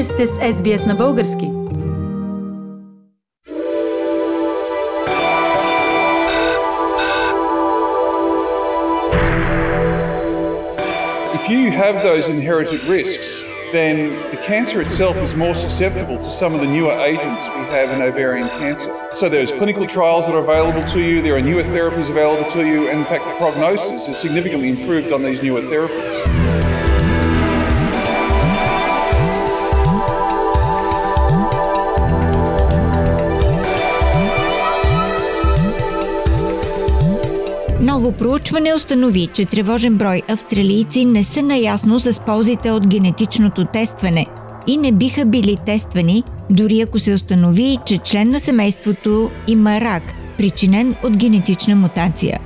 Вие сте с SBS на български. If you have those inherited risks, then the cancer itself is more susceptible to some of the newer agents we have in ovarian cancer. So there's clinical trials that are available to you, there are newer therapies available to you, and in fact the prognosis is significantly improved on these newer therapies. Ново проучване установи, че тревожен брой австралийци не са наясно с ползите от генетичното тестване и не биха били тествани, дори ако се установи, че член на семейството има рак, причинен от генетична мутация.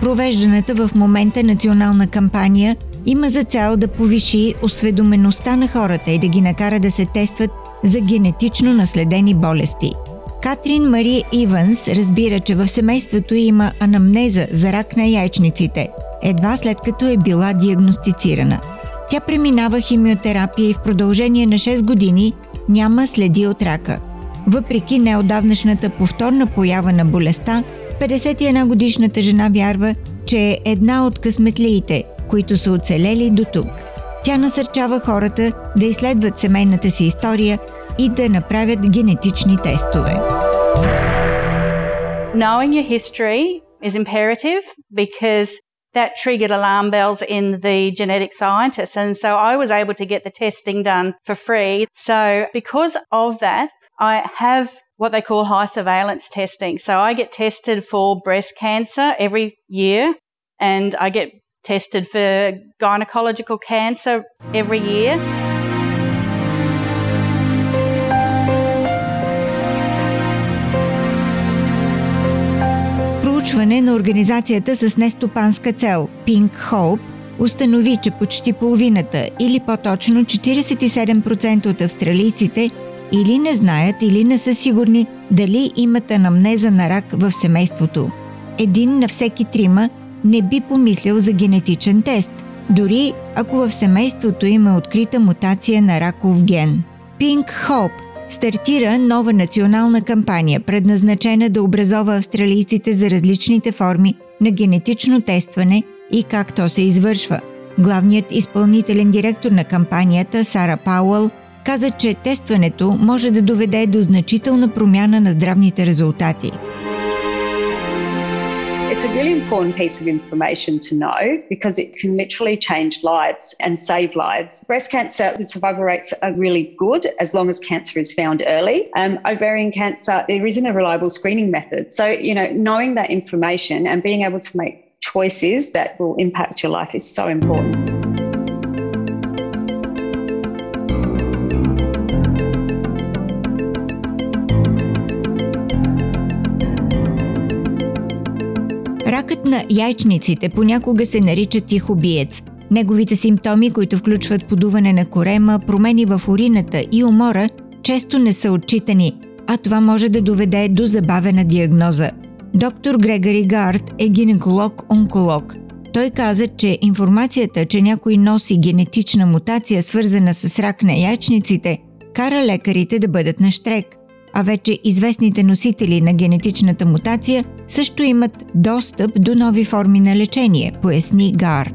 Провежданата в момента национална кампания има за цел да повиши осведомеността на хората и да ги накара да се тестват за генетично наследени болести – Катрин Мария Иванс разбира, че в семейството има анамнеза за рак на яйчниците, едва след като е била диагностицирана. Тя преминава химиотерапия и в продължение на 6 години няма следи от рака. Въпреки неодавнашната повторна поява на болестта, 51-годишната жена вярва, че е една от късметлиите, които са оцелели до тук. Тя насърчава хората да изследват семейната си история и да направят генетични тестове. Knowing your history is imperative because that triggered alarm bells in the genetic scientists. And so I was able to get the testing done for free. So because of that, I have what they call high surveillance testing. So I get tested for breast cancer every year and I get tested for gynecological cancer every year. Проучване на организацията с нестопанска цел Pink Hope установи, че почти половината или по-точно 47% от австралийците или не знаят, или не са сигурни дали имат анамнеза на рак в семейството. Един на всеки трима не би помислил за генетичен тест, дори ако в семейството има открита мутация на раков ген. Pink Hope стартира нова национална кампания, предназначена да образова австралийците за различните форми на генетично тестване и как то се извършва. Главният изпълнителен директор на кампанията Сара Пауъл каза, че тестването може да доведе до значителна промяна на здравните резултати. It's a really important piece of information to know because it can literally change lives and save lives. Breast cancer, the survival rates are really good as long as cancer is found early. Um, ovarian cancer, there isn't a reliable screening method. So, you know, knowing that information and being able to make choices that will impact your life is so important. Ракът на яйчниците понякога се нарича тих убиец. Неговите симптоми, които включват подуване на корема, промени в урината и умора, често не са отчитани, а това може да доведе до забавена диагноза. Доктор Грегори Гард е гинеколог-онколог. Той каза, че информацията, че някой носи генетична мутация, свързана с рак на яйчниците, кара лекарите да бъдат на штрек – а вече известните носители на генетичната мутация също имат достъп до нови форми на лечение, поясни Гард.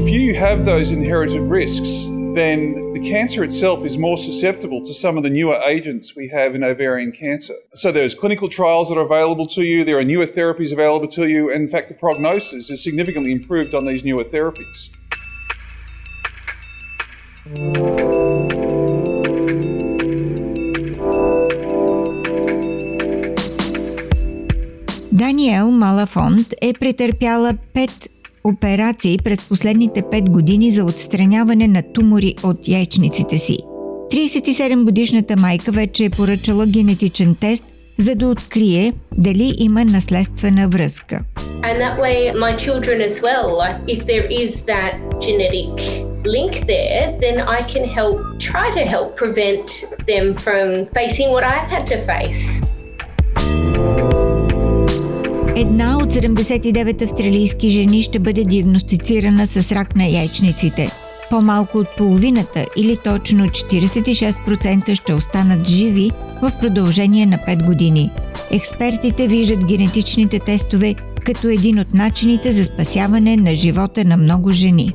If you have those inherited risks, then the cancer itself is more susceptible to some of the newer agents we have in ovarian cancer. So there's clinical trials that are available to you, there are newer therapies available to you, and in fact the prognosis is significantly improved on these newer therapies. Даниел Малафонд е претърпяла пет операции през последните 5 години за отстраняване на тумори от яйчниците си. 37-годишната майка вече е поръчала генетичен тест, за да открие дали има наследствена връзка. Link there, then I can help, try to help prevent them from facing what I've had to face. Една от 79 австралийски жени ще бъде диагностицирана с рак на яйчниците. По-малко от половината или точно 46% ще останат живи в продължение на 5 години. Експертите виждат генетичните тестове като един от начините за спасяване на живота на много жени.